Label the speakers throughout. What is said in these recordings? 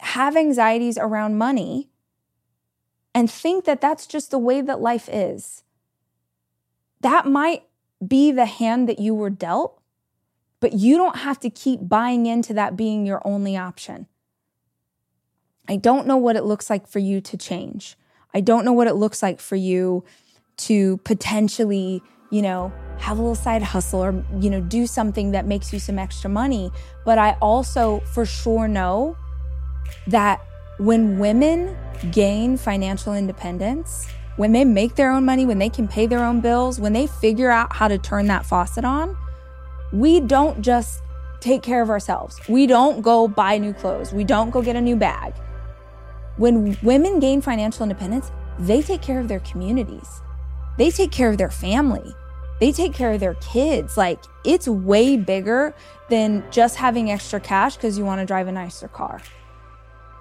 Speaker 1: have anxieties around money and think that that's just the way that life is? That might be the hand that you were dealt, but you don't have to keep buying into that being your only option. I don't know what it looks like for you to change. I don't know what it looks like for you to potentially, you know, have a little side hustle or, you know, do something that makes you some extra money. But I also for sure know that when women gain financial independence, when they make their own money, when they can pay their own bills, when they figure out how to turn that faucet on, we don't just take care of ourselves. We don't go buy new clothes. We don't go get a new bag. When women gain financial independence, they take care of their communities. They take care of their family. They take care of their kids. Like it's way bigger than just having extra cash because you want to drive a nicer car.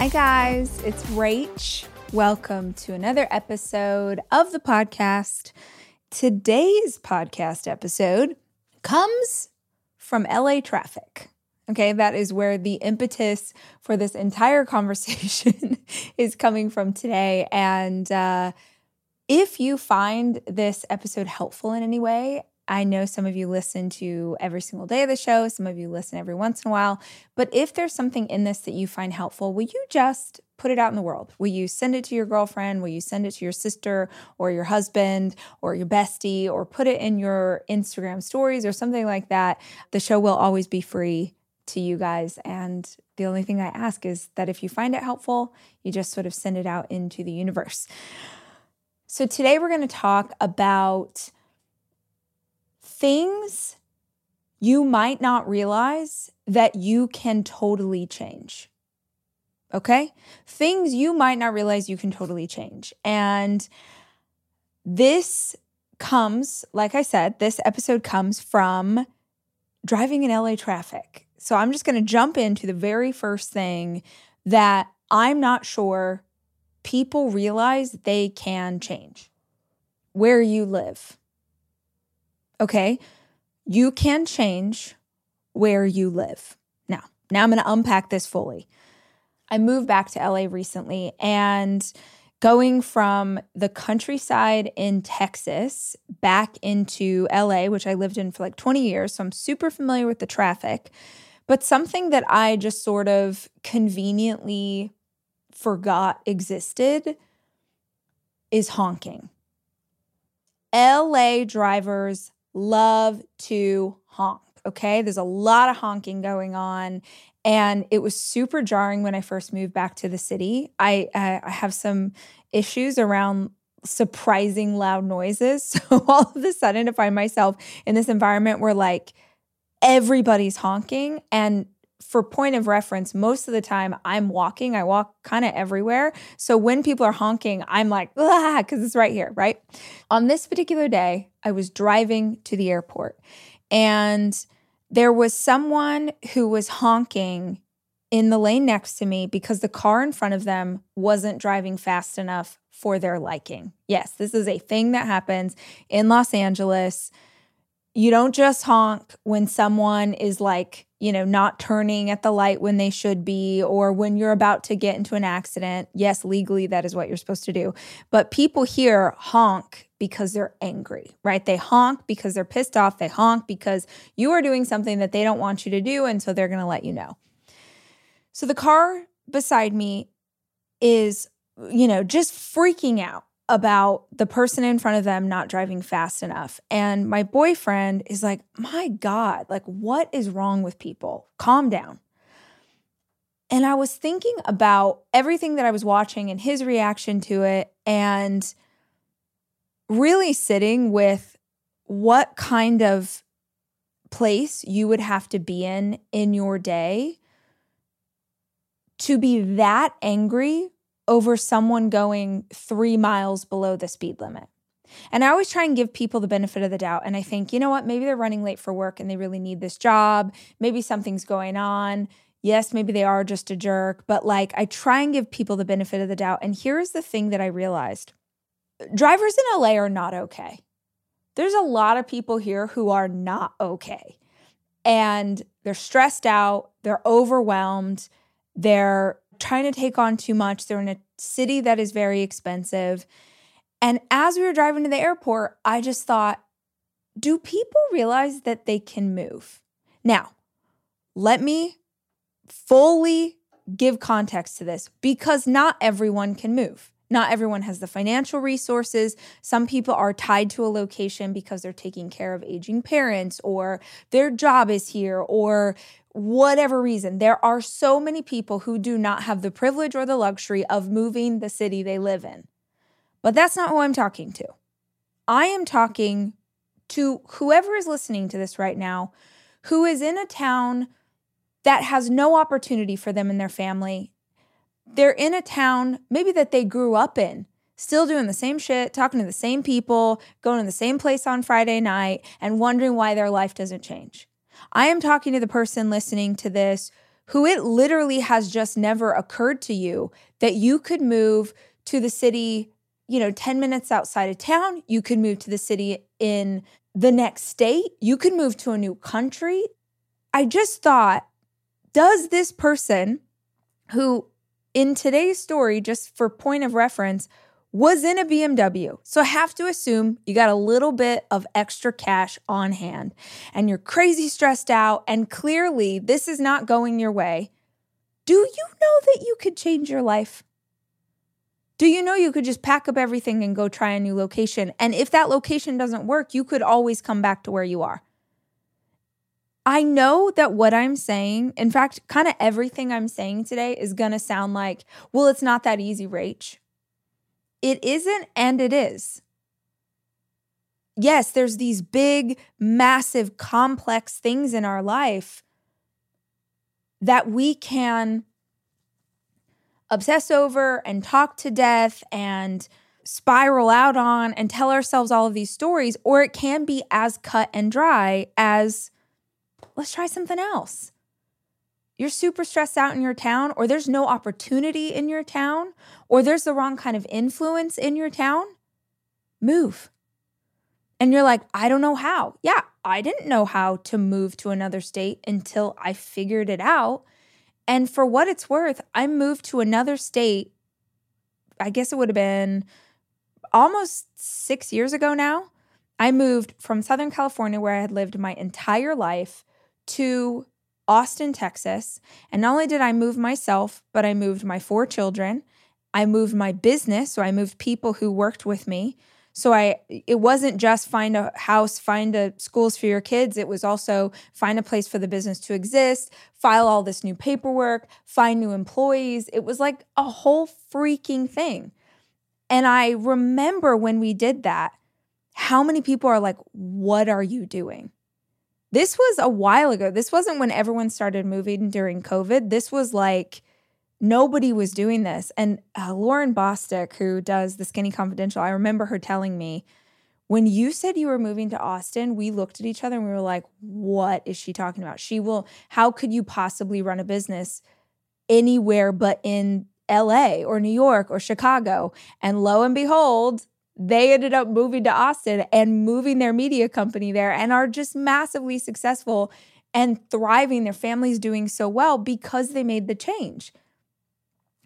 Speaker 1: Hi, guys, it's Rach. Welcome to another episode of the podcast. Today's podcast episode comes from LA traffic. Okay, that is where the impetus for this entire conversation is coming from today. And uh, if you find this episode helpful in any way, I know some of you listen to every single day of the show, some of you listen every once in a while. But if there's something in this that you find helpful, will you just put it out in the world? Will you send it to your girlfriend? Will you send it to your sister or your husband or your bestie or put it in your Instagram stories or something like that? The show will always be free to you guys. And the only thing I ask is that if you find it helpful, you just sort of send it out into the universe. So today we're going to talk about things you might not realize that you can totally change. Okay? Things you might not realize you can totally change. And this comes, like I said, this episode comes from driving in LA traffic. So I'm just going to jump into the very first thing that I'm not sure people realize they can change where you live okay, you can change where you live. Now, now I'm going to unpack this fully. I moved back to LA recently and going from the countryside in Texas back into LA, which I lived in for like 20 years. So I'm super familiar with the traffic. But something that I just sort of conveniently forgot existed is honking. LA drivers love to honk. Okay. There's a lot of honking going on. And it was super jarring when I first moved back to the city. I, uh, I have some issues around surprising loud noises. So all of a sudden, to find myself in this environment where like everybody's honking and for point of reference, most of the time I'm walking, I walk kind of everywhere. So when people are honking, I'm like, because it's right here, right? On this particular day, I was driving to the airport and there was someone who was honking in the lane next to me because the car in front of them wasn't driving fast enough for their liking. Yes, this is a thing that happens in Los Angeles. You don't just honk when someone is like, you know, not turning at the light when they should be, or when you're about to get into an accident. Yes, legally, that is what you're supposed to do. But people here honk because they're angry, right? They honk because they're pissed off. They honk because you are doing something that they don't want you to do. And so they're going to let you know. So the car beside me is, you know, just freaking out about the person in front of them not driving fast enough. And my boyfriend is like, my God, like, what is wrong with people? Calm down. And I was thinking about everything that I was watching and his reaction to it, and really sitting with what kind of place you would have to be in in your day to be that angry over someone going three miles below the speed limit. And I always try and give people the benefit of the doubt. And I think, you know what, maybe they're running late for work and they really need this job. Maybe something's going on. Yes, maybe they are just a jerk, but like I try and give people the benefit of the doubt. And here's the thing that I realized drivers in LA are not okay. There's a lot of people here who are not okay. And they're stressed out, they're overwhelmed, they're trying to take on too much. They're in a city that is very expensive. And as we were driving to the airport, I just thought, do people realize that they can move? Now, let me fully give context to this because not everyone can move. Not everyone has the financial resources. Some people are tied to a location because they're taking care of aging parents or their job is here or whatever reason. There are so many people who do not have the privilege or the luxury of moving the city they live in. But that's not who I'm talking to. I am talking to whoever is listening to this right now who is in a town that has no opportunity for them and their family. They're in a town maybe that they grew up in, still doing the same shit, talking to the same people, going to the same place on Friday night, and wondering why their life doesn't change. I am talking to the person listening to this who it literally has just never occurred to you that you could move to the city, you know, 10 minutes outside of town. You could move to the city in the next state. You could move to a new country. I just thought, does this person who in today's story, just for point of reference, was in a BMW. So I have to assume you got a little bit of extra cash on hand and you're crazy stressed out and clearly this is not going your way. Do you know that you could change your life? Do you know you could just pack up everything and go try a new location? And if that location doesn't work, you could always come back to where you are. I know that what I'm saying, in fact, kind of everything I'm saying today is going to sound like, well, it's not that easy, Rach. It isn't, and it is. Yes, there's these big, massive, complex things in our life that we can obsess over and talk to death and spiral out on and tell ourselves all of these stories, or it can be as cut and dry as let's try something else you're super stressed out in your town, or there's no opportunity in your town, or there's the wrong kind of influence in your town, move. And you're like, I don't know how. Yeah, I didn't know how to move to another state until I figured it out. And for what it's worth, I moved to another state I guess it would have been almost six years ago now. I moved from Southern California, where I had lived my entire life, to Austin, Texas. And not only did I move myself, but I moved my four children. I moved my business. So I moved people who worked with me. So I it wasn't just find a house, find a schools for your kids. It was also find a place for the business to exist, file all this new paperwork, find new employees. It was like a whole freaking thing. And I remember when we did that, how many people are like, "What are you doing?" This was a while ago. This wasn't when everyone started moving during COVID. This was like nobody was doing this. And uh, Lauryn Bosstick, who does the Skinny Confidential, I remember her telling me, when you said you were moving to Austin, we looked at each other and we were like, what is she talking about? She will, how could you possibly run a business anywhere but in LA or New York or Chicago? And lo and behold, they ended up moving to Austin and moving their media company there and are just massively successful and thriving. Their family's doing so well because they made the change.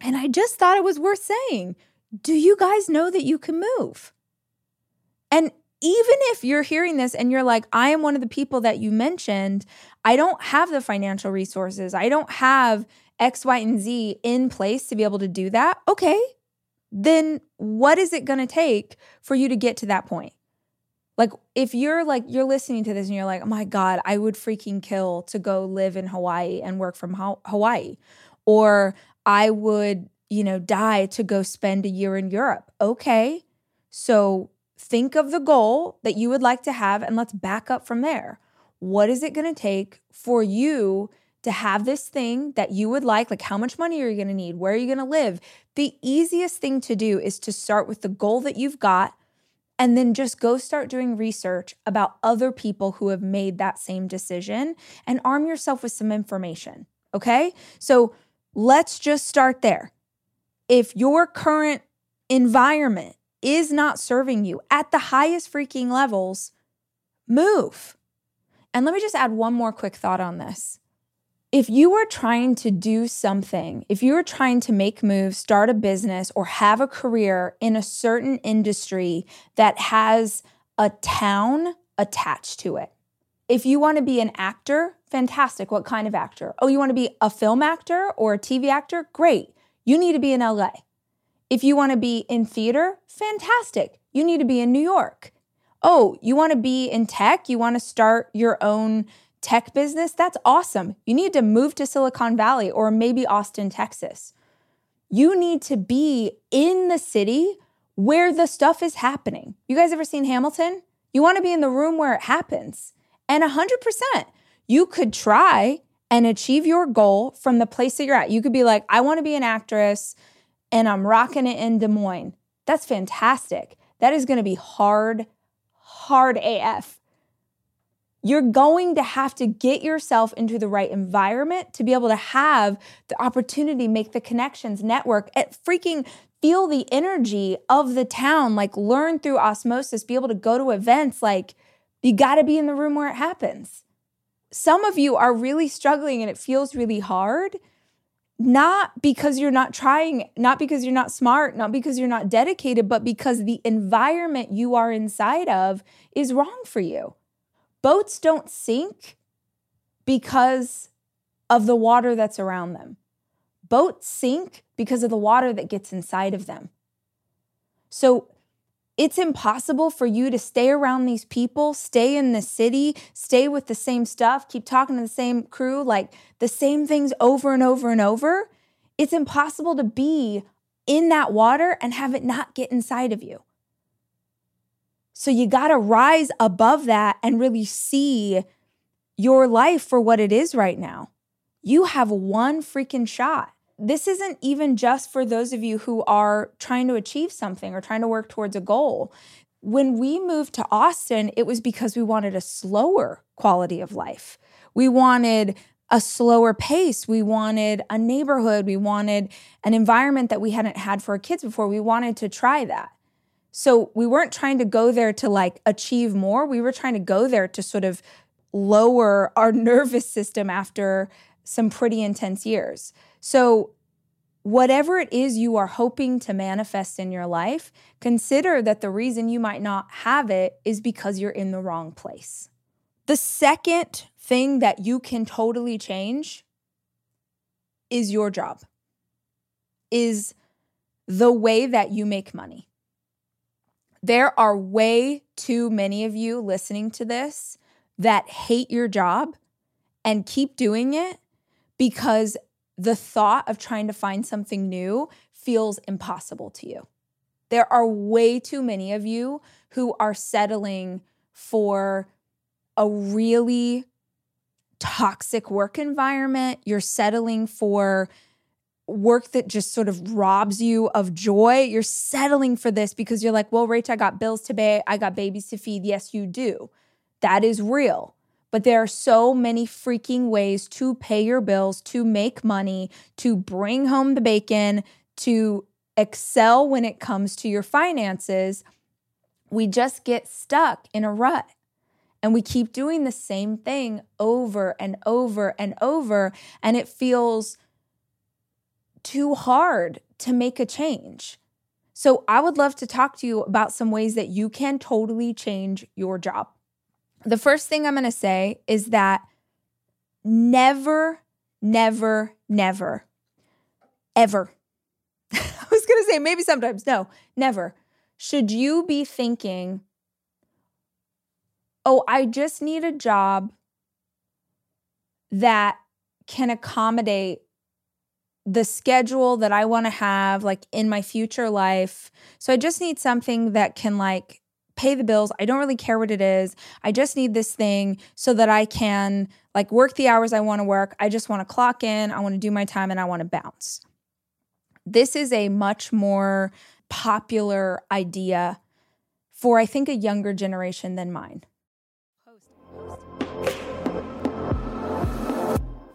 Speaker 1: And I just thought it was worth saying. Do you guys know that you can move? And even if you're hearing this and you're like, I am one of the people that you mentioned, I don't have the financial resources, I don't have X, Y, and Z in place to be able to do that. Okay, then what is it going to take for you to get to that point? Like, if you're like, you're listening to this and you're like, oh my God, I would freaking kill to go live in Hawaii and work from Hawaii. Or I would, you know, die to go spend a year in Europe. Okay. So think of the goal that you would like to have and let's back up from there. What is it going to take for you to have this thing that you would like, like how much money are you going to need? Where are you going to live? The easiest thing to do is to start with the goal that you've got and then just go start doing research about other people who have made that same decision and arm yourself with some information. Okay. So let's just start there. If your current environment is not serving you at the highest freaking levels, move. And let me just add one more quick thought on this if you are trying to do something, if you are trying to make moves, start a business, or have a career in a certain industry that has a town attached to it, if you want to be an actor, fantastic. What kind of actor? Oh, you want to be a film actor or a TV actor? Great. You need to be in LA. If you want to be in theater, fantastic. You need to be in New York. Oh, you want to be in tech? You want to start your own tech business, that's awesome. You need to move to Silicon Valley or maybe Austin, Texas. You need to be in the city where the stuff is happening. You guys ever seen Hamilton? You want to be in the room where it happens. And 100%, you could try and achieve your goal from the place that you're at. You could be like, I want to be an actress and I'm rocking it in Des Moines. That's fantastic. That is going to be hard, hard AF you're going to have to get yourself into the right environment to be able to have the opportunity, make the connections, network, and freaking feel the energy of the town, like learn through osmosis, be able to go to events. Like, you got to be in the room where it happens. Some of you are really struggling and it feels really hard, not because you're not trying, not because you're not smart, not because you're not dedicated, but because the environment you are inside of is wrong for you. Boats don't sink because of the water that's around them. Boats sink because of the water that gets inside of them. So it's impossible for you to stay around these people, stay in the city, stay with the same stuff, keep talking to the same crew, like the same things over and over and over. It's impossible to be in that water and have it not get inside of you. So you got to rise above that and really see your life for what it is right now. You have one freaking shot. This isn't even just for those of you who are trying to achieve something or trying to work towards a goal. When we moved to Austin, it was because we wanted a slower quality of life. We wanted a slower pace. We wanted a neighborhood. We wanted an environment that we hadn't had for our kids before. We wanted to try that. So we weren't trying to go there to like achieve more. We were trying to go there to sort of lower our nervous system after some pretty intense years. So whatever it is you are hoping to manifest in your life, consider that the reason you might not have it is because you're in the wrong place. The second thing that you can totally change is your job, is the way that you make money. There are way too many of you listening to this that hate your job and keep doing it because the thought of trying to find something new feels impossible to you. There are way too many of you who are settling for a really toxic work environment. You're settling for work that just sort of robs you of joy. You're settling for this because you're like, well, Rach, I got bills to pay, I got babies to feed. Yes, you do. That is real. But there are so many freaking ways to pay your bills, to make money, to bring home the bacon, to excel when it comes to your finances. We just get stuck in a rut. And we keep doing the same thing over and over and over. And it feels too hard to make a change. So, I would love to talk to you about some ways that you can totally change your job the first thing I'm going to say is that never, never, never, ever, I was going to say maybe sometimes, no, never, should you be thinking, oh, I just need a job that can accommodate the schedule that I want to have like in my future life. So I just need something that can like pay the bills. I don't really care what it is. I just need this thing so that I can like work the hours I want to work. I just want to clock in, I want to do my time and I want to bounce. This is a much more popular idea for I think a younger generation than mine.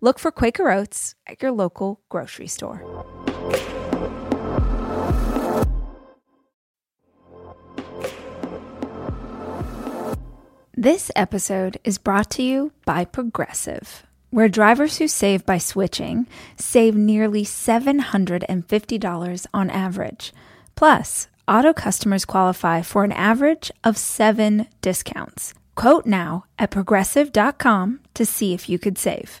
Speaker 1: Look for Quaker Oats at your local grocery store. This episode is brought to you by Progressive where drivers who save by switching save nearly $750 on average. Plus, auto customers qualify for an average of seven discounts. Quote now at progressive.com to see if you could save.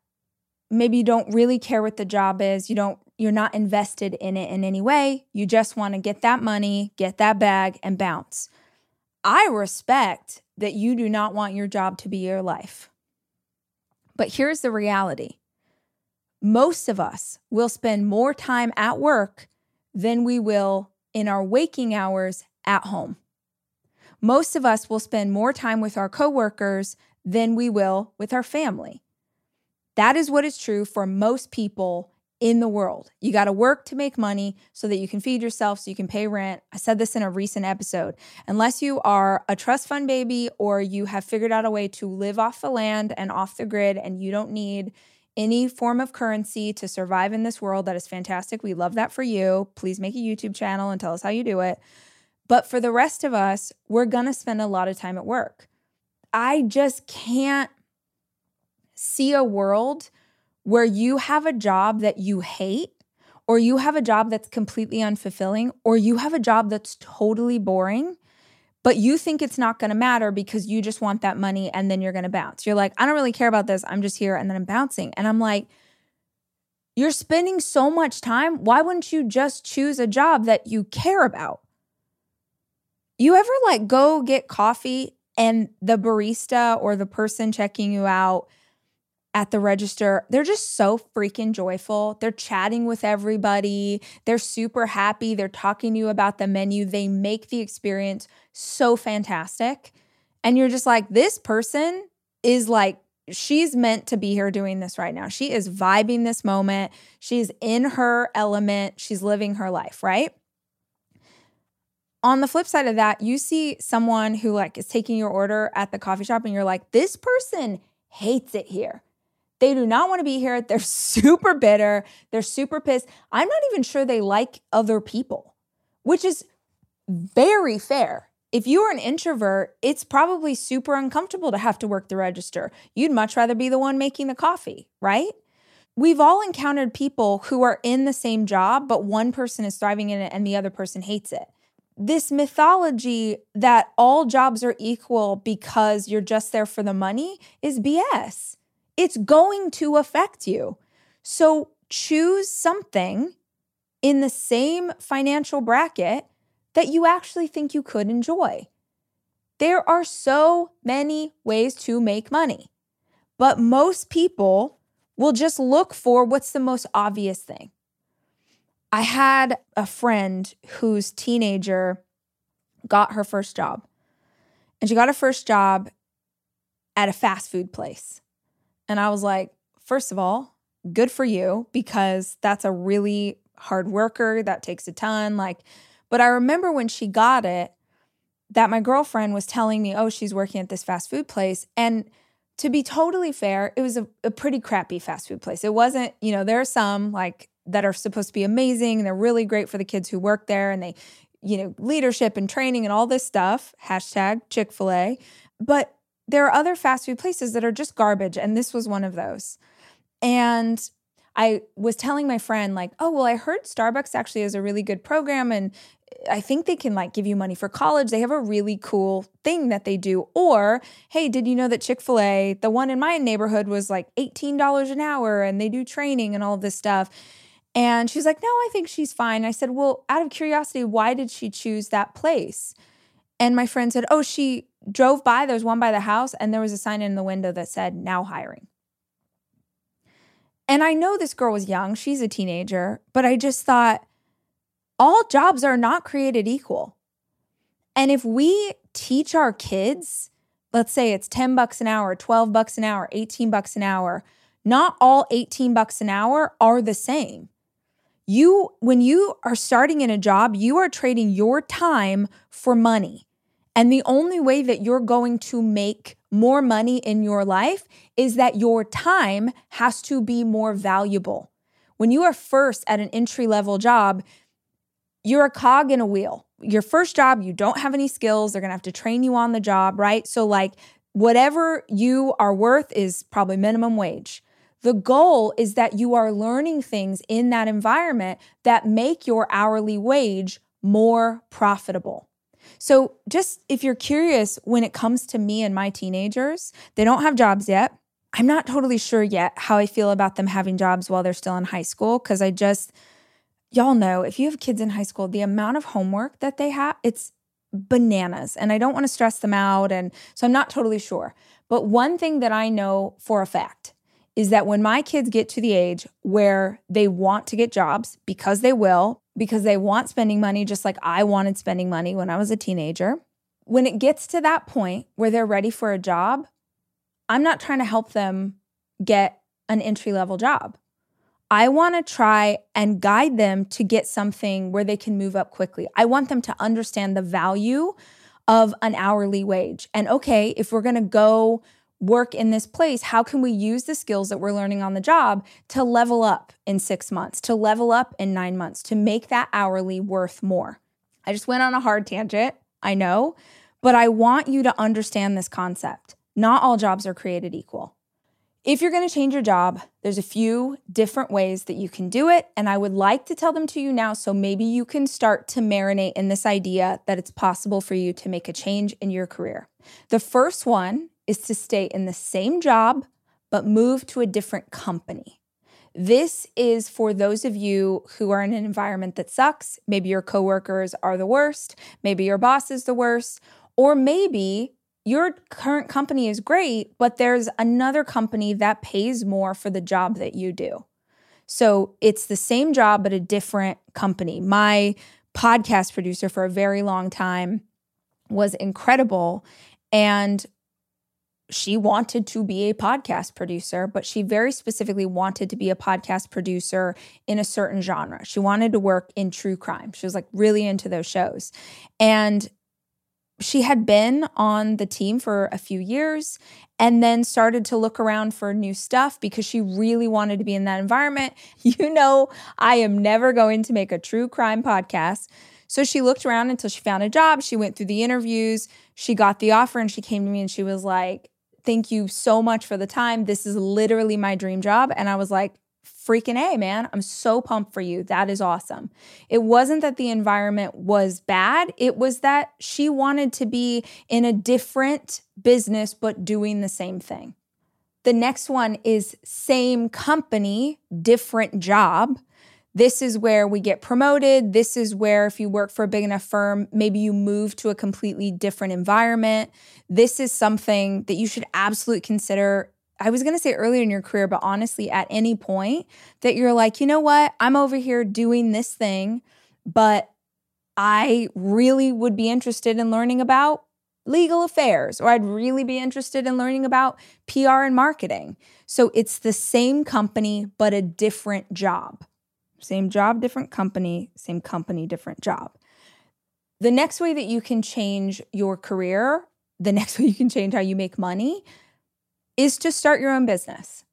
Speaker 1: maybe you don't really care what the job is. You don't you're not invested in it in any way. You just want to get that money, get that bag and bounce. I respect that you do not want your job to be your life. But here's the reality. Most of us will spend more time at work than we will in our waking hours at home. Most of us will spend more time with our coworkers than we will with our family. That is what is true for most people in the world. You got to work to make money so that you can feed yourself, so you can pay rent. I said this in a recent episode. Unless you are a trust fund baby or you have figured out a way to live off the land and off the grid and you don't need any form of currency to survive in this world, that is fantastic. We love that for you. Please make a YouTube channel and tell us how you do it. But for the rest of us, we're going to spend a lot of time at work. I just can't see a world where you have a job that you hate, or you have a job that's completely unfulfilling, or you have a job that's totally boring, but you think it's not going to matter because you just want that money and then you're going to bounce. You're like, I don't really care about this. I'm just here and then I'm bouncing. And I'm like, you're spending so much time. Why wouldn't you just choose a job that you care about? You ever like go get coffee and the barista or the person checking you out at the register, they're just so freaking joyful. They're chatting with everybody. They're super happy. They're talking to you about the menu. They make the experience so fantastic. And you're just like, this person is like, she's meant to be here doing this right now. She is vibing this moment. She's in her element. She's living her life, right? On the flip side of that, you see someone who like is taking your order at the coffee shop and you're like, this person hates it here they do not want to be here. They're super bitter. They're super pissed. I'm not even sure they like other people, which is very fair. If you are an introvert, it's probably super uncomfortable to have to work the register. You'd much rather be the one making the coffee, right? We've all encountered people who are in the same job, but one person is thriving in it and the other person hates it. This mythology that all jobs are equal because you're just there for the money is BS it's going to affect you. So choose something in the same financial bracket that you actually think you could enjoy. There are so many ways to make money, but most people will just look for what's the most obvious thing. I had a friend whose teenager got her first job, and she got her first job at a fast food place. And I was like, first of all, good for you because that's a really hard worker that takes a ton. Like, but I remember when she got it that my girlfriend was telling me, oh, she's working at this fast food place. And to be totally fair, it was a, a pretty crappy fast food place. It wasn't, you know, there are some like that are supposed to be amazing and they're really great for the kids who work there and they, you know, leadership and training and all this stuff. Hashtag Chick fil A. But there are other fast food places that are just garbage. And this was one of those. And I was telling my friend, like, oh, well, I heard Starbucks actually has a really good program and I think they can like give you money for college. They have a really cool thing that they do. Or, hey, did you know that Chick fil A, the one in my neighborhood, was like $18 an hour and they do training and all this stuff? And she's like, no, I think she's fine. I said, well, out of curiosity, why did she choose that place? And my friend said, oh, she drove by, there was one by the house, and there was a sign in the window that said, now hiring. And I know this girl was young, she's a teenager, but I just thought, all jobs are not created equal. And if we teach our kids, let's say it's 10 bucks an hour, 12 bucks an hour, 18 bucks an hour, not all 18 bucks an hour are the same. You when you are starting in a job, you are trading your time for money. And the only way that you're going to make more money in your life is that your time has to be more valuable. When you are first at an entry level job, you're a cog in a wheel. Your first job, you don't have any skills. They're going to have to train you on the job, right? So, like, whatever you are worth is probably minimum wage. The goal is that you are learning things in that environment that make your hourly wage more profitable. So, just if you're curious, when it comes to me and my teenagers, they don't have jobs yet. I'm not totally sure yet how I feel about them having jobs while they're still in high school because I just, y'all know if you have kids in high school, the amount of homework that they have, it's bananas. And I don't want to stress them out. And so I'm not totally sure. But one thing that I know for a fact is that when my kids get to the age where they want to get jobs because they will, because they want spending money, just like I wanted spending money when I was a teenager, when it gets to that point where they're ready for a job, I'm not trying to help them get an entry level job. I want to try and guide them to get something where they can move up quickly. I want them to understand the value of an hourly wage. And okay, if we're going to go work in this place, how can we use the skills that we're learning on the job to level up in six months, to level up in nine months, to make that hourly worth more? I just went on a hard tangent, I know, but I want you to understand this concept. Not all jobs are created equal. If you're going to change your job, there's a few different ways that you can do it. And I would like to tell them to you now so maybe you can start to marinate in this idea that it's possible for you to make a change in your career. The first one is to stay in the same job, but move to a different company. This is for those of you who are in an environment that sucks. Maybe your coworkers are the worst, maybe your boss is the worst, or maybe your current company is great, but there's another company that pays more for the job that you do. So it's the same job, but a different company. My podcast producer for a very long time was incredible. And she wanted to be a podcast producer, but she very specifically wanted to be a podcast producer in a certain genre. She wanted to work in true crime. She was like really into those shows. And she had been on the team for a few years and then started to look around for new stuff because she really wanted to be in that environment. You know, I am never going to make a true crime podcast. So she looked around until she found a job. She went through the interviews, she got the offer, and she came to me and she was like, Thank you so much for the time. This is literally my dream job. And I was like, freaking A, man. I'm so pumped for you. That is awesome. It wasn't that the environment was bad, it was that she wanted to be in a different business, but doing the same thing. The next one is same company, different job. This is where we get promoted. This is where, if you work for a big enough firm, maybe you move to a completely different environment. This is something that you should absolutely consider I was going to say earlier in your career, but honestly, at any point that you're like, you know what, I'm over here doing this thing, but I really would be interested in learning about legal affairs, or I'd really be interested in learning about PR and marketing. So it's the same company, but a different job. Same job, different company, same company, different job. The next way that you can change your career, the next way you can change how you make money is to start your own business,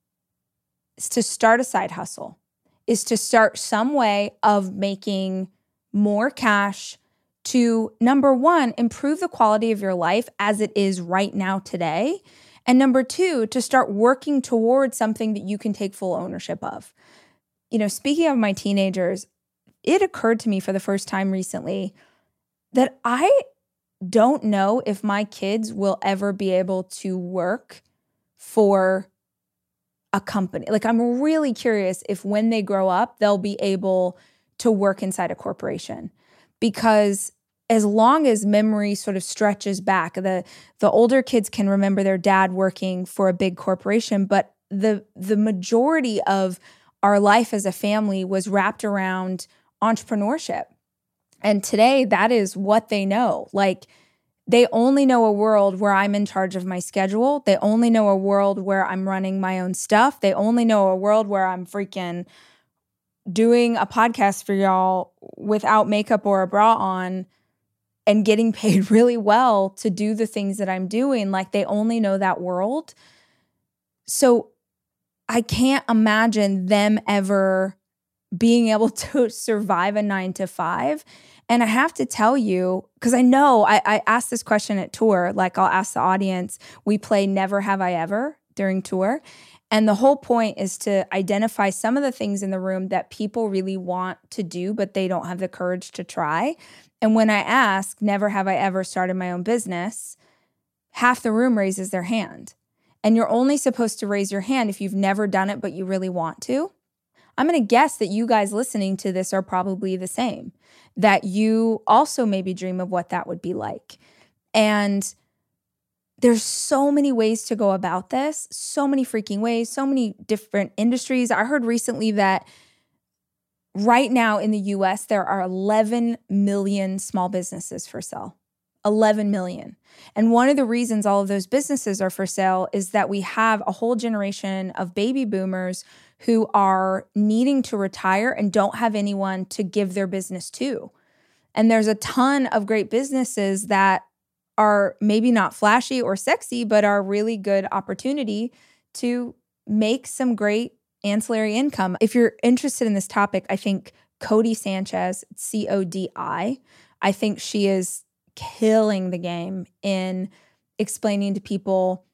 Speaker 1: is to start a side hustle, is to start some way of making more cash to number one, improve the quality of your life as it is right now today. And number two, to start working towards something that you can take full ownership of. You know, speaking of my teenagers, it occurred to me for the first time recently that I don't know if my kids will ever be able to work for a company. Like, I'm really curious if when they grow up, they'll be able to work inside a corporation because as long as memory sort of stretches back the the older kids can remember their dad working for a big corporation but the the majority of our life as a family was wrapped around entrepreneurship and today that is what they know like they only know a world where I'm in charge of my schedule. They only know a world where I'm running my own stuff. They only know a world where I'm freaking doing a podcast for y'all without makeup or a bra on and getting paid really well to do the things that I'm doing. Like they only know that world. So I can't imagine them ever being able to survive a nine to five and I have to tell you, because I know I, I asked this question at tour, like I'll ask the audience, we play Never Have I Ever during tour. And the whole point is to identify some of the things in the room that people really want to do, but they don't have the courage to try. And when I ask, Never have I ever started my own business, half the room raises their hand. And you're only supposed to raise your hand if you've never done it but you really want to. I'm going to guess that you guys listening to this are probably the same, that you also maybe dream of what that would be like. And there's so many ways to go about this, so many freaking ways, so many different industries. I heard recently that right now in the US, there are 11 million small businesses for sale. 11 million. And one of the reasons all of those businesses are for sale is that we have a whole generation of baby boomers who are needing to retire and don't have anyone to give their business to. And there's a ton of great businesses that are maybe not flashy or sexy, but are really good opportunity to make some great ancillary income. If you're interested in this topic, I think Codie Sanchez, C O D I, I think she is killing the game in explaining to people.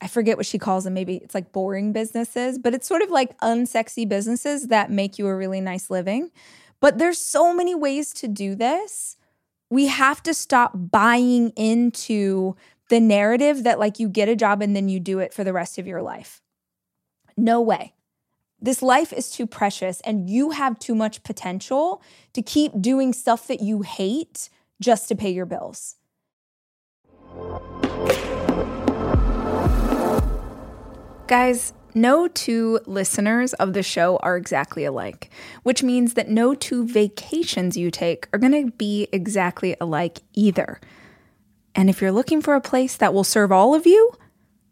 Speaker 1: I forget what she calls them. Maybe it's like boring businesses, but it's sort of like unsexy businesses that make you a really nice living. But there's so many ways to do this we have to stop buying into the narrative that like you get a job and then you do it for the rest of your life. No way. This life is too precious and you have too much potential to keep doing stuff that you hate just to pay your bills. Guys, no two listeners of the show are exactly alike, which means that no two vacations you take are going to be exactly alike either. And if you're looking for a place that will serve all of you,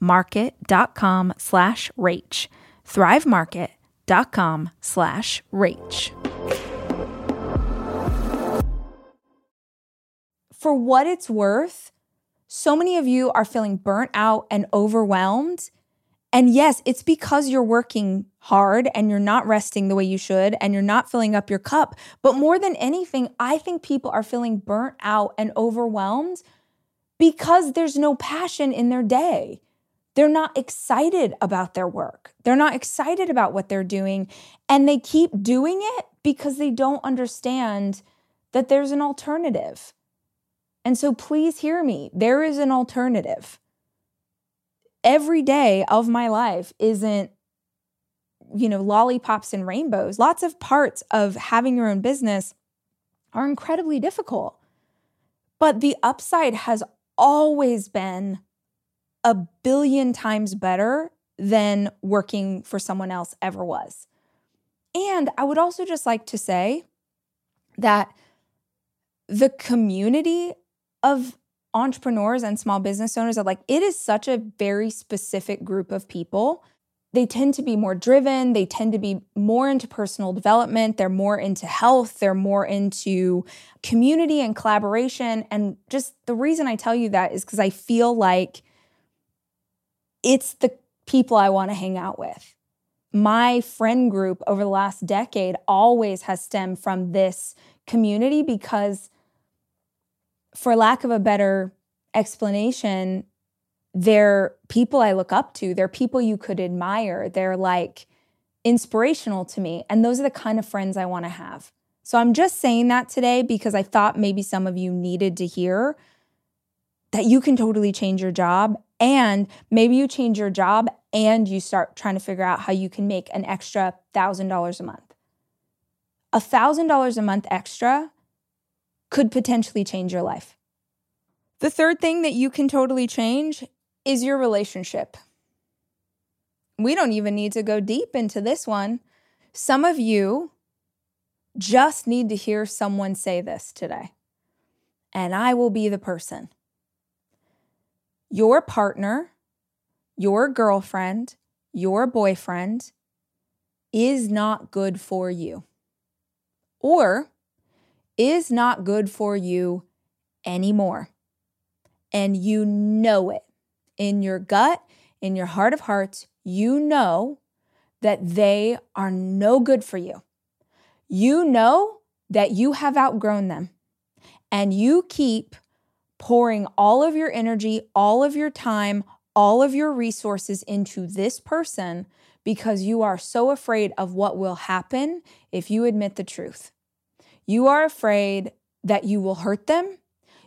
Speaker 1: market.com slash rach. Thrivemarket.com slash rach. For what it's worth, so many of you are feeling burnt out and overwhelmed. And yes, it's because you're working hard and you're not resting the way you should and you're not filling up your cup. But more than anything, I think people are feeling burnt out and overwhelmed because there's no passion in their day. They're not excited about their work. They're not excited about what they're doing. And they keep doing it because they don't understand that there's an alternative. And so please hear me there is an alternative. Every day of my life isn't, you know, lollipops and rainbows. Lots of parts of having your own business are incredibly difficult. But the upside has always been a billion times better than working for someone else ever was. And I would also just like to say that the community of entrepreneurs and small business owners are like, it is such a very specific group of people. They tend to be more driven. They tend to be more into personal development. They're more into health. They're more into community and collaboration. And just the reason I tell you that is because I feel like it's the people I want to hang out with. My friend group over the last decade always has stemmed from this community because, for lack of a better explanation, they're people I look up to. They're people you could admire. They're like inspirational to me. And those are the kind of friends I want to have. So I'm just saying that today because I thought maybe some of you needed to hear that you can totally change your job and maybe you change your job and you start trying to figure out how you can make an extra $1,000 a month. $1,000 a month extra could potentially change your life. The third thing that you can totally change is your relationship. We don't even need to go deep into this one. Some of you just need to hear someone say this today, and I will be the person your partner, your girlfriend, your boyfriend is not good for you or is not good for you anymore. And you know it in your gut, in your heart of hearts, you know that they are no good for you. You know that you have outgrown them and you keep pouring all of your energy, all of your time, all of your resources into this person because you are so afraid of what will happen if you admit the truth. You are afraid that you will hurt them.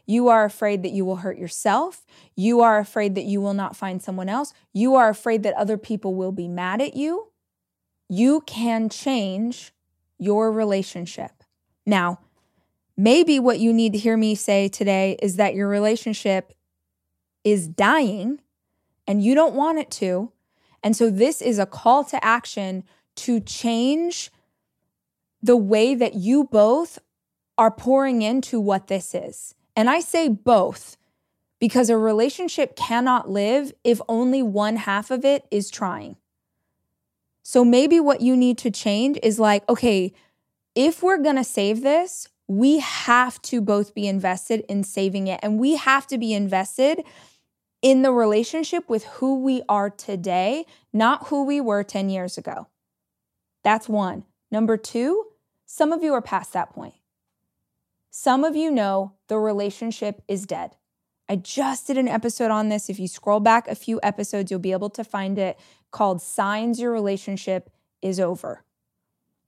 Speaker 1: You are afraid that you will hurt yourself. You are afraid that you will not find someone else. You are afraid that other people will be mad at you. You can change your relationship. Now, Maybe what you need to hear me say today is that your relationship is dying and you don't want it to. And so this is a call to action to change the way that you both are pouring into what this is. And I say both because a relationship cannot live if only one half of it is trying. So maybe what you need to change is like, okay, if we're gonna save this, we have to both be invested in saving it and we have to be invested in the relationship with who we are today, not who we were 10 years ago. That's one. Number two, some of you are past that point. Some of you know the relationship is dead. I just did an episode on this. If you scroll back a few episodes, you'll be able to find it called Signs Your Relationship is Over.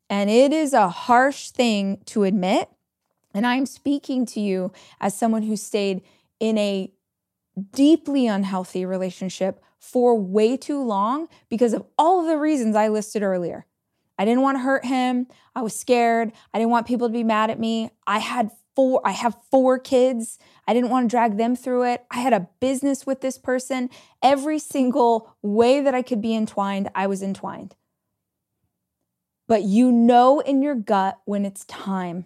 Speaker 1: And it is a harsh thing to admit and I'm speaking to you as someone who stayed in a deeply unhealthy relationship for way too long because of all of the reasons I listed earlier. I didn't want to hurt him. I was scared. I didn't want people to be mad at me. I had four I have four kids. I didn't want to drag them through it. I had a business with this person. Every single way that I could be entwined, I was entwined. But you know in your gut when it's time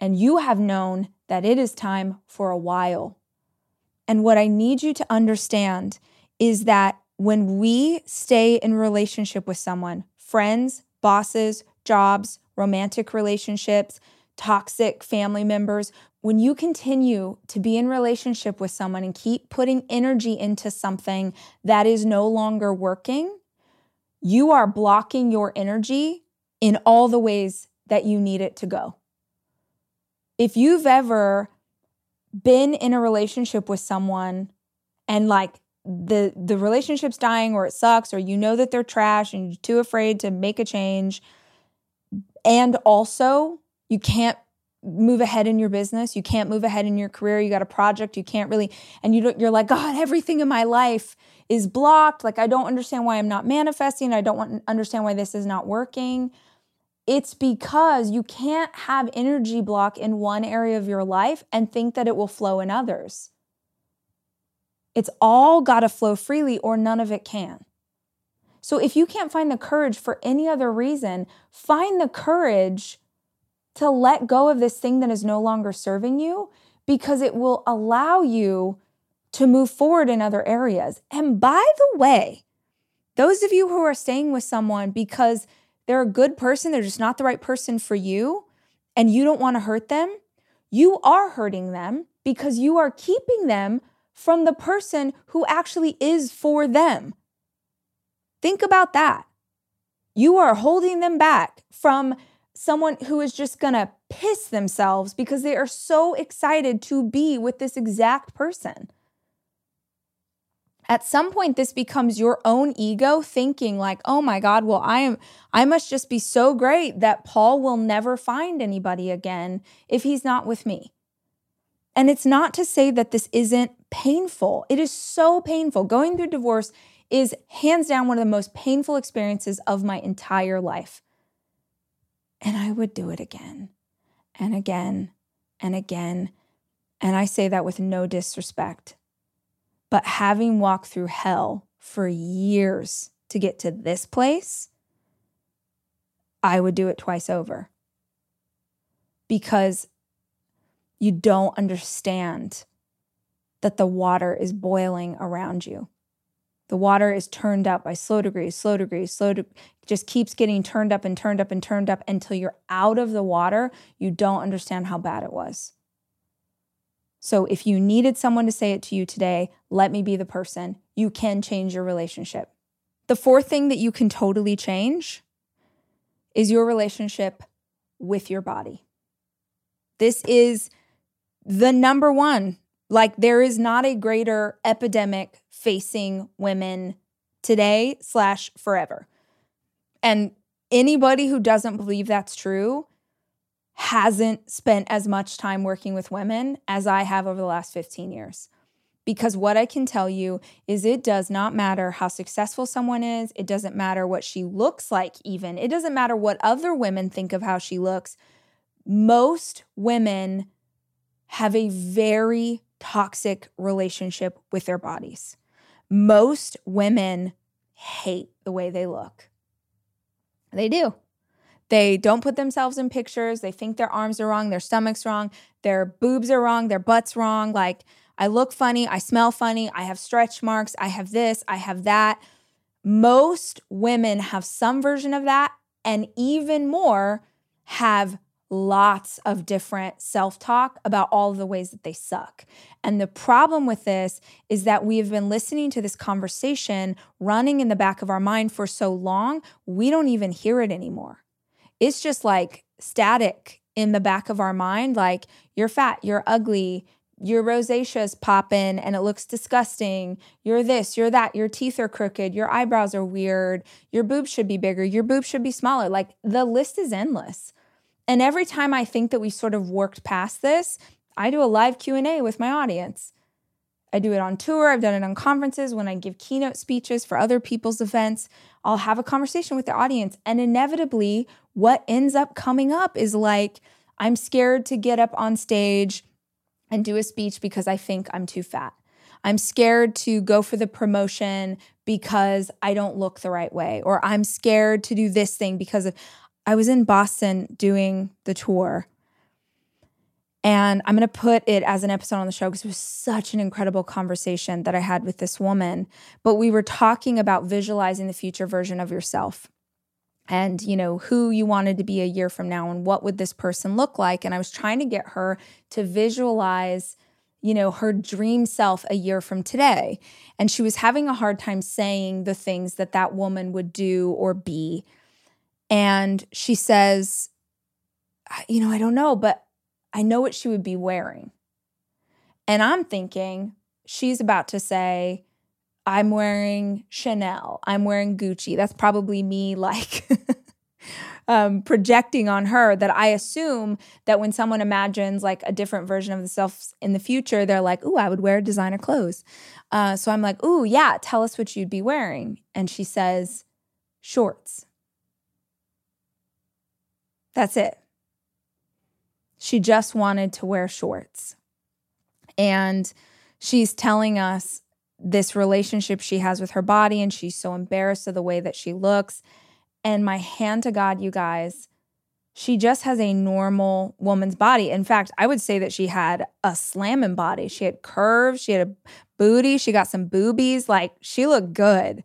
Speaker 1: and you have known that it is time for a while. And what I need you to understand is that when we stay in relationship with someone, friends, bosses, jobs, romantic relationships, toxic family members, when you continue to be in relationship with someone and keep putting energy into something that is no longer working, you are blocking your energy in all the ways that you need it to go if you've ever been in a relationship with someone and like the the relationship's dying or it sucks or you know that they're trash and you're too afraid to make a change and also you can't move ahead in your business you can't move ahead in your career you got a project you can't really and you you're like god everything in my life is blocked. Like i don't understand why i'm not manifesting. I don't want understand why this is not working it's because you can't have energy block in one area of your life and think that it will flow in others. It's all got to flow freely or none of it can. So if you can't find the courage for any other reason, find the courage to let go of this thing that is no longer serving you because it will allow you to move forward in other areas. And by the way, those of you who are staying with someone because they're a good person, they're just not the right person for you, and you don't want to hurt them, you are hurting them because you are keeping them from the person who actually is for them. Think about that. You are holding them back from someone who is just gonna piss themselves because they are so excited to be with this exact person at some point this becomes your own ego thinking like oh my god well i am i must just be so great that paul will never find anybody again if he's not with me. And it's not to say that this isn't painful. It is so painful. Going through divorce is hands down one of the most painful experiences of my entire life. And i would do it again and again and again. And i say that with no disrespect but having walked through hell for years to get to this place, I would do it twice over because you don't understand that the water is boiling around you. The water is turned up by slow degrees, slow degrees, slow de- just keeps getting turned up and turned up and turned up until you're out of the water. You don't understand how bad it was. So if you needed someone to say it to you today, let me be the person. You can change your relationship. The fourth thing that you can totally change is your relationship with your body. This is the number one. Like, there is not a greater epidemic facing women today slash forever. And anybody who doesn't believe that's true hasn't spent as much time working with women as I have over the last 15 years. Because what I can tell you is it does not matter how successful someone is. It doesn't matter what she looks like, even. It doesn't matter what other women think of how she looks. Most women have a very toxic relationship with their bodies. Most women hate the way they look. They do. They don't put themselves in pictures. They think their arms are wrong, their stomach's wrong, their boobs are wrong, their butt's wrong. Like, I look funny, I smell funny, I have stretch marks, I have this, I have that. Most women have some version of that, and even more have lots of different self talk about all the ways that they suck. And the problem with this is that we have been listening to this conversation running in the back of our mind for so long, we don't even hear it anymore it's just like static in the back of our mind like you're fat, you're ugly, your rosacea's popping and it looks disgusting. You're this, you're that, your teeth are crooked, your eyebrows are weird, your boobs should be bigger, your boobs should be smaller. Like the list is endless. And every time I think that we sort of worked past this, I do a live Q&A with my audience. I do it on tour, I've done it on conferences when I give keynote speeches for other people's events. I'll have a conversation with the audience and inevitably what ends up coming up is like, I'm scared to get up on stage and do a speech because I think I'm too fat. I'm scared to go for the promotion because I don't look the right way. Or I'm scared to do this thing because of, I was in Boston doing the tour. And I'm going to put it as an episode on the show because it was such an incredible conversation that I had with this woman. But we were talking about visualizing the future version of yourself and you know who you wanted to be a year from now and what would this person look like. And i was trying to get her to visualize you know her dream self a year from today. And she was having a hard time saying the things that that woman would do or be. And she says you know i don't know but i know what she would be wearing and i'm thinking she's about to say I'm wearing Chanel, I'm wearing Gucci. That's probably me like um, projecting on her that I assume that when someone imagines like a different version of themselves in the future, they're like, ooh, I would wear designer clothes. Uh, so I'm like, ooh, yeah, tell us what you'd be wearing. And she says, shorts. That's it. She just wanted to wear shorts. And she's telling us this relationship she has with her body, and she's so embarrassed of the way that she looks. And my hand to God, you guys, she just has a normal woman's body. In fact, I would say that she had a slamming body. She had curves, she had a booty, she got some boobies. Like she looked good.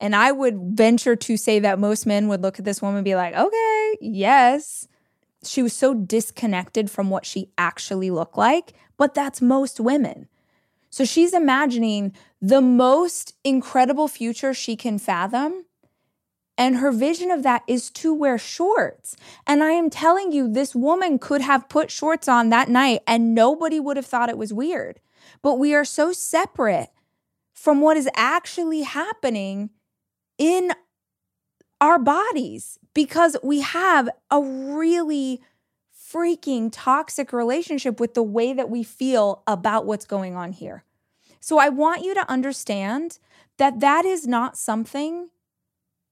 Speaker 1: And I would venture to say that most men would look at this woman and be like, okay, yes. She was so disconnected from what she actually looked like, but that's most women. So she's imagining the most incredible future she can fathom and her vision of that is to wear shorts. And I am telling you, this woman could have put shorts on that night and nobody would have thought it was weird. But we are so separate from what is actually happening in our bodies because we have a really freaking toxic relationship with the way that we feel about what's going on here. So I want you to understand that that is not something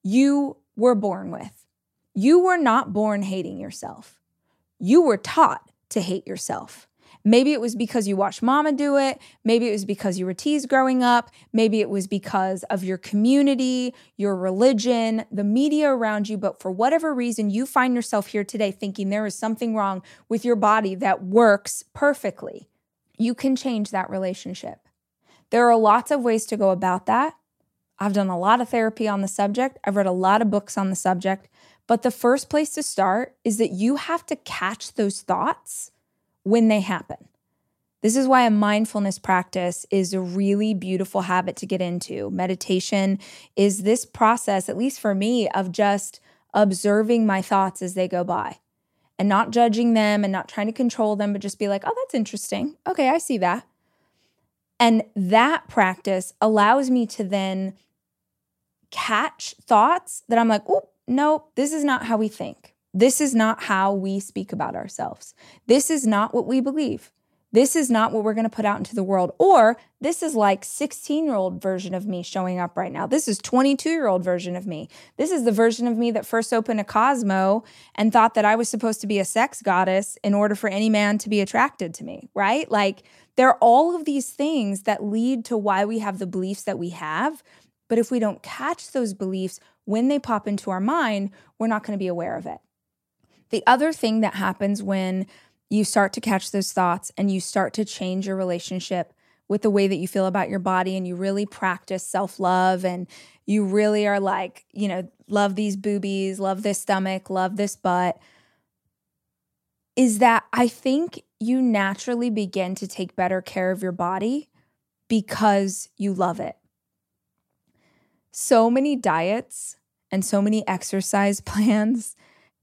Speaker 1: you were born with. You were not born hating yourself. You were taught to hate yourself. Maybe it was because you watched mama do it. Maybe it was because you were teased growing up. Maybe it was because of your community, your religion, the media around you. But for whatever reason, you find yourself here today thinking there is something wrong with your body that works perfectly. You can change that relationship. There are lots of ways to go about that. I've done a lot of therapy on the subject, I've read a lot of books on the subject. But the first place to start is that you have to catch those thoughts when they happen. This is why a mindfulness practice is a really beautiful habit to get into. Meditation is this process, at least for me, of just observing my thoughts as they go by and not judging them and not trying to control them, but just be like, oh, that's interesting. Okay, I see that. And that practice allows me to then catch thoughts that I'm like, oh, no, this is not how we think. This is not how we speak about ourselves. This is not what we believe. This is not what we're going to put out into the world. Or this is like 16 year old version of me showing up right now. This is 22 year old version of me. This is the version of me that first opened a Cosmo and thought that I was supposed to be a sex goddess in order for any man to be attracted to me, right? Like there are all of these things that lead to why we have the beliefs that we have but if we don't catch those beliefs when they pop into our mind, we're not going to be aware of it. The other thing that happens when you start to catch those thoughts and you start to change your relationship with the way that you feel about your body and you really practice self love and you really are like, you know, love these boobies, love this stomach, love this butt, is that I think you naturally begin to take better care of your body because you love it. So many diets and so many exercise plans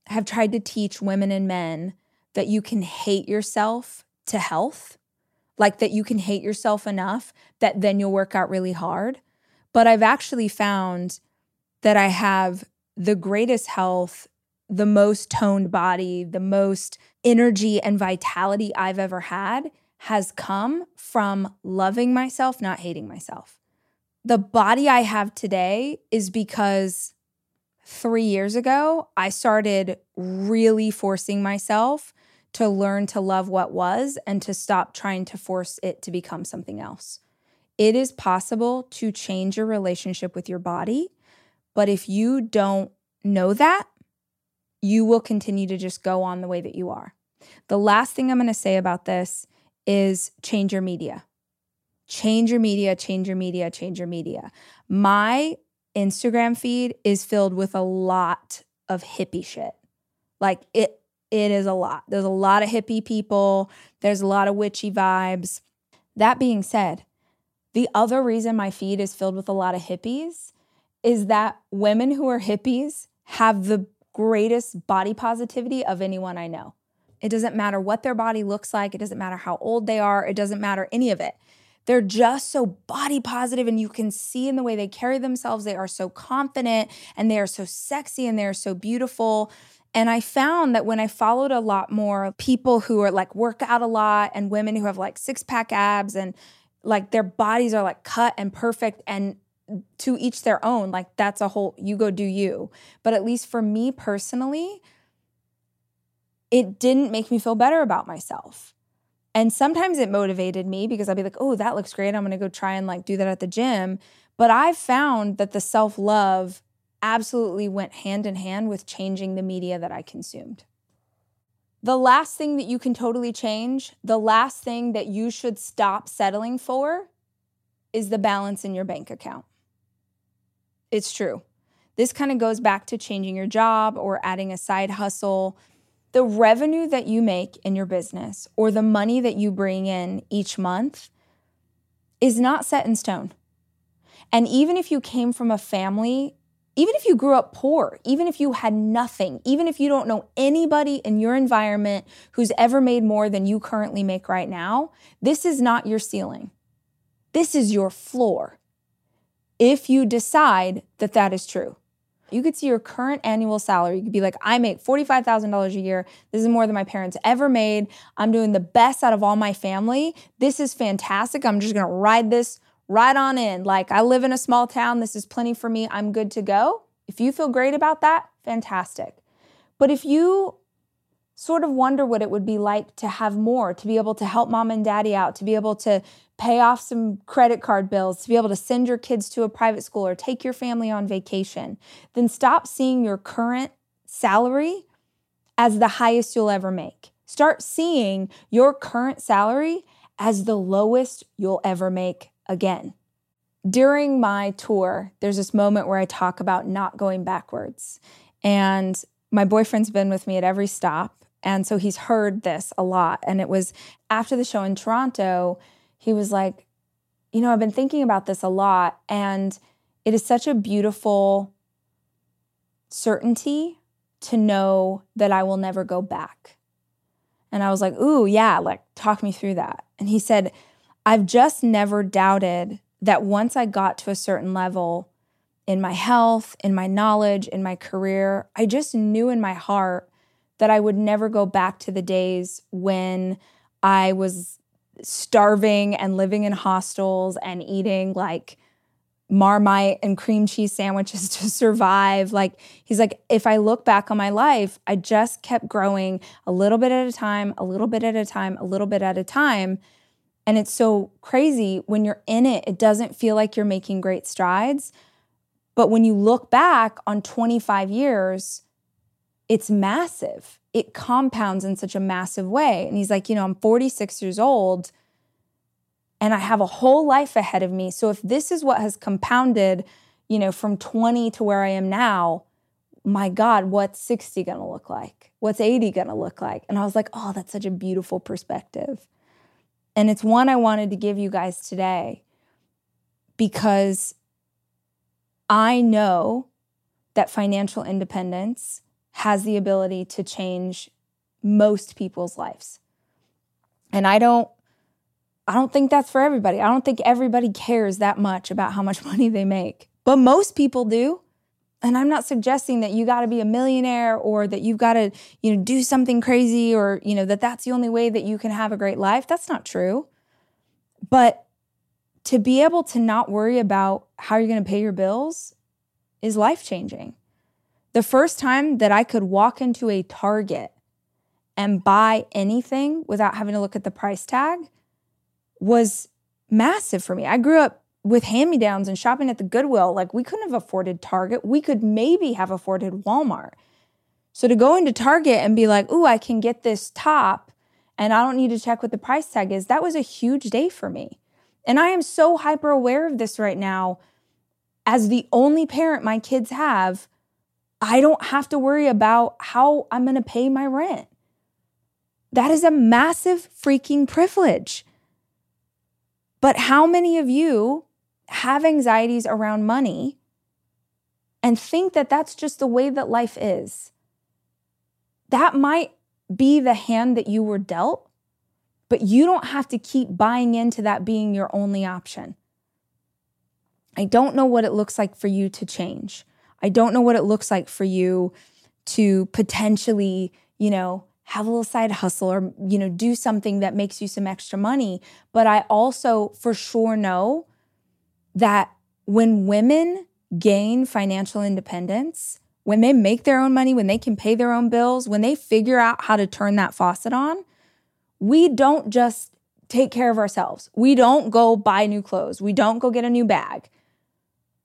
Speaker 1: have tried to teach women and men that you can hate yourself to health, like that you can hate yourself enough that then you'll work out really hard. But I've actually found that I have the greatest health, the most toned body, the most energy and vitality I've ever had has come from loving myself, not hating myself the body I have today is because three years ago, I started really forcing myself to learn to love what was and to stop trying to force it to become something else. It is possible to change your relationship with your body, but if you don't know that, you will continue to just go on the way that you are. The last thing I'm going to say about this is change your media change your media, change your media, change your media. My Instagram feed is filled with a lot of hippie shit. Like it it is a lot. There's a lot of hippie people, there's a lot of witchy vibes. That being said, the other reason my feed is filled with a lot of hippies is that women who are hippies have the greatest body positivity of anyone I know. It doesn't matter what their body looks like, it doesn't matter how old they are, it doesn't matter any of it. They're just so body positive, and you can see in the way they carry themselves, they are so confident and they are so sexy and they are so beautiful. And I found that when I followed a lot more people who are like work out a lot and women who have like six pack abs and like their bodies are like cut and perfect and to each their own, like that's a whole, you go do you. But at least for me personally, it didn't make me feel better about myself. And sometimes it motivated me because I'd be like, oh, that looks great. I'm going to go try and like do that at the gym. But I've found that the self love absolutely went hand in hand with changing the media that I consumed. The last thing that you can totally change, the last thing that you should stop settling for is the balance in your bank account. It's true. This kind of goes back to changing your job or adding a side hustle the revenue that you make in your business or the money that you bring in each month is not set in stone. And even if you came from a family, even if you grew up poor, even if you had nothing, even if you don't know anybody in your environment who's ever made more than you currently make right now, this is not your ceiling. This is your floor. If you decide that that is true. You could see your current annual salary. You could be like, I make $45,000 a year. This is more than my parents ever made. I'm doing the best out of all my family. This is fantastic. I'm just going to ride this right on in. Like, I live in a small town. This is plenty for me. I'm good to go. If you feel great about that, fantastic. But if you sort of wonder what it would be like to have more, to be able to help mom and daddy out, to be able to pay off some credit card bills, to be able to send your kids to a private school or take your family on vacation, then stop seeing your current salary as the highest you'll ever make. Start seeing your current salary as the lowest you'll ever make again. During my tour, there's this moment where I talk about not going backwards. And my boyfriend's been with me at every stop. And so he's heard this a lot. And it was after the show in Toronto, he was like, You know, I've been thinking about this a lot. And it is such a beautiful certainty to know that I will never go back. And I was like, Ooh, yeah, like talk me through that. And he said, I've just never doubted that once I got to a certain level in my health, in my knowledge, in my career, I just knew in my heart that I would never go back to the days when I was starving and living in hostels and eating like marmite and cream cheese sandwiches to survive. Like, he's like, if I look back on my life, I just kept growing a little bit at a time, a little bit at a time, a little bit at a time. And it's so crazy when you're in it, it doesn't feel like you're making great strides. But when you look back on 25 years, it's massive. It compounds in such a massive way. And he's like, you know, I'm 46 years old and I have a whole life ahead of me. So if this is what has compounded, you know, from 20 to where I am now, my God, what's 60 gonna look like? What's 80 gonna look like? And I was like, oh, that's such a beautiful perspective. And it's one I wanted to give you guys today because I know that financial independence has the ability to change most people's lives. And I don't I don't think that's for everybody. I don't think everybody cares that much about how much money they make. But most people do. And I'm not suggesting that you got to be a millionaire or that you've got to, you know, do something crazy or, you know, that that's the only way that you can have a great life. That's not true. But to be able to not worry about how you're going to pay your bills is life changing. The first time that I could walk into a Target and buy anything without having to look at the price tag was massive for me. I grew up with hand me downs and shopping at the Goodwill. Like, we couldn't have afforded Target. We could maybe have afforded Walmart. So to go into Target and be like, ooh, I can get this top and I don't need to check what the price tag is, that was a huge day for me. And I am so hyper aware of this right now. As the only parent my kids have, I don't have to worry about how I'm going to pay my rent. That is a massive freaking privilege. But how many of you have anxieties around money and think that that's just the way that life is? That might be the hand that you were dealt, but you don't have to keep buying into that being your only option. I don't know what it looks like for you to change. I don't know what it looks like for you to potentially, you know, have a little side hustle or, you know, do something that makes you some extra money. But I also for sure know that when women gain financial independence, when they make their own money, when they can pay their own bills, when they figure out how to turn that faucet on, we don't just take care of ourselves. We don't go buy new clothes. We don't go get a new bag.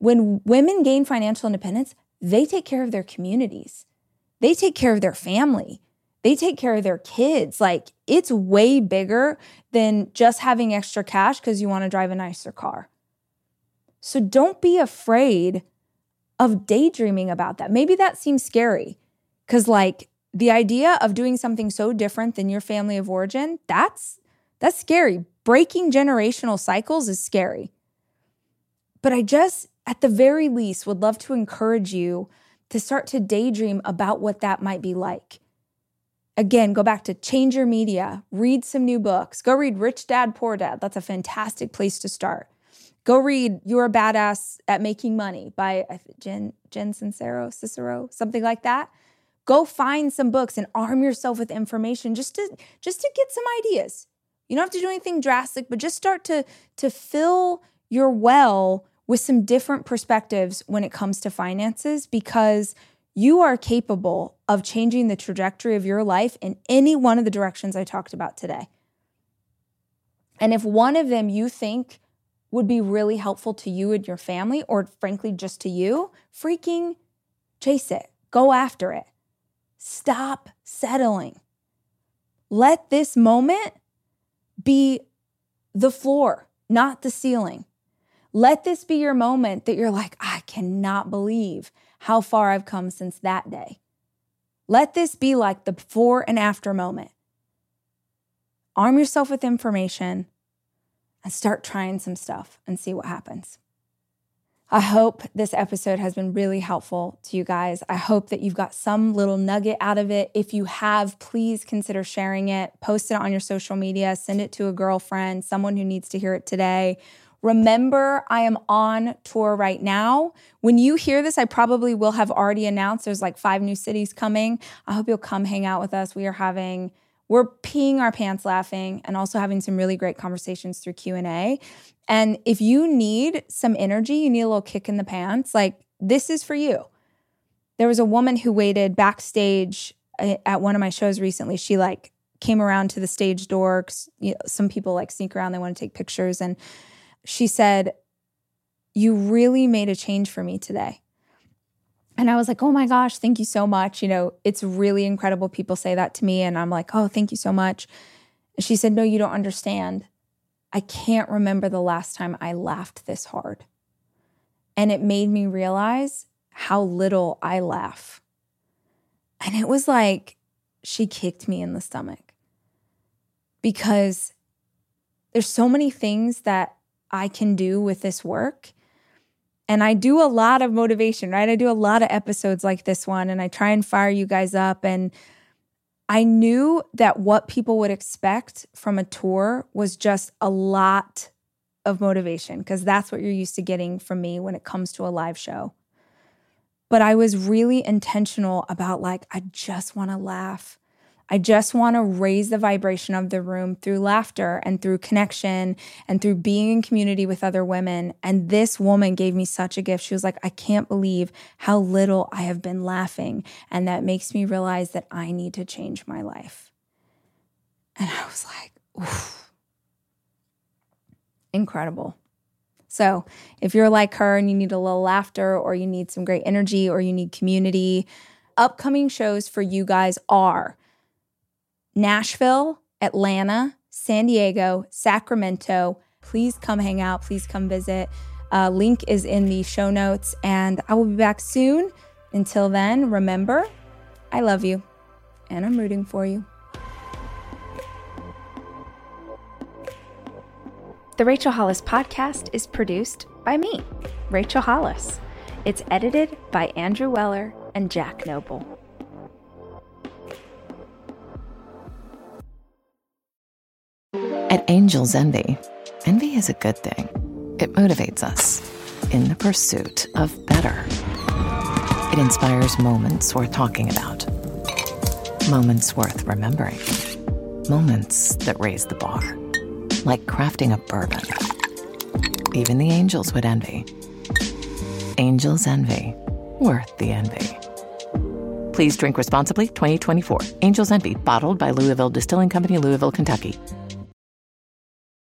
Speaker 1: When women gain financial independence, they take care of their communities. They take care of their family. They take care of their kids. Like it's way bigger than just having extra cash because you want to drive a nicer car. So don't be afraid of daydreaming about that. Maybe that seems scary because, like, the idea of doing something so different than your family of origin, that's that's scary. Breaking generational cycles is scary. But I just at the very least would love to encourage you to start to daydream about what that might be like. Again, go back to change your media, read some new books. Go read Rich Dad Poor Dad. That's a fantastic place to start. Go read You're a Badass at Making Money by Jen, Jen Sincero, Cicero, something like that. Go find some books and arm yourself with information just to just to get some ideas. You don't have to do anything drastic, but just start to to fill your well with some different perspectives when it comes to finances because you are capable of changing the trajectory of your life in any one of the directions I talked about today. And if one of them you think would be really helpful to you and your family, or frankly, just to you, freaking chase it. Go after it. Stop settling. Let this moment be the floor, not the ceiling. Let this be your moment that you're like, I cannot believe how far I've come since that day. Let this be like the before and after moment. Arm yourself with information and start trying some stuff and see what happens. I hope this episode has been really helpful to you guys. I hope that you've got some little nugget out of it. If you have, please consider sharing it, post it on your social media, send it to a girlfriend, someone who needs to hear it today. Remember, I am on tour right now. When you hear this, I probably will have already announced there's like five new cities coming. I hope you'll come hang out with us. We are having we're peeing our pants laughing and also having some really great conversations through q&a and if you need some energy you need a little kick in the pants like this is for you there was a woman who waited backstage uh, at one of my shows recently she like came around to the stage door you know, some people like sneak around they want to take pictures and she said you really made a change for me today and I was like, oh my gosh, thank you so much. You know, it's really incredible. People say that to me. And I'm like, oh, thank you so much. And she said, no, you don't understand. I can't remember the last time I laughed this hard. And it made me realize how little I laugh. And it was like she kicked me in the stomach because there's so many things that I can do with this work and I do a lot of motivation, right? I do a lot of episodes like this one and I try and fire you guys up. And I knew that what people would expect from a tour was just a lot of motivation because that's what you're used to getting from me when it comes to a live show. But I was really intentional about like, I just want to laugh. I just want to raise the vibration of the room through laughter and through connection and through being in community with other women. And this woman gave me such a gift. She was like, I can't believe how little I have been laughing. And that makes me realize that I need to change my life. And I was like, oof. Incredible. So, if you're like her and you need a little laughter, or you need some great energy, or you need community, upcoming shows for you guys are Nashville, Atlanta, San Diego, Sacramento. Please come hang out. Please come visit. Uh, link is in the show notes, and I will be back soon. Until then, remember, I love you and I'm rooting for you. The Rachel Hollis podcast is produced by me, Rachel Hollis. It's edited by Andrew Weller and Jack Noble.
Speaker 2: At Angels Envy, envy is a good thing. It motivates us in the pursuit of better. It inspires moments worth talking about, moments worth remembering, moments that raise the bar, like crafting a bourbon. Even the angels would envy. Angels Envy, worth the envy. Please drink responsibly. 2024. Angels Envy. Bottled by Louisville Distilling Company, Louisville, Kentucky.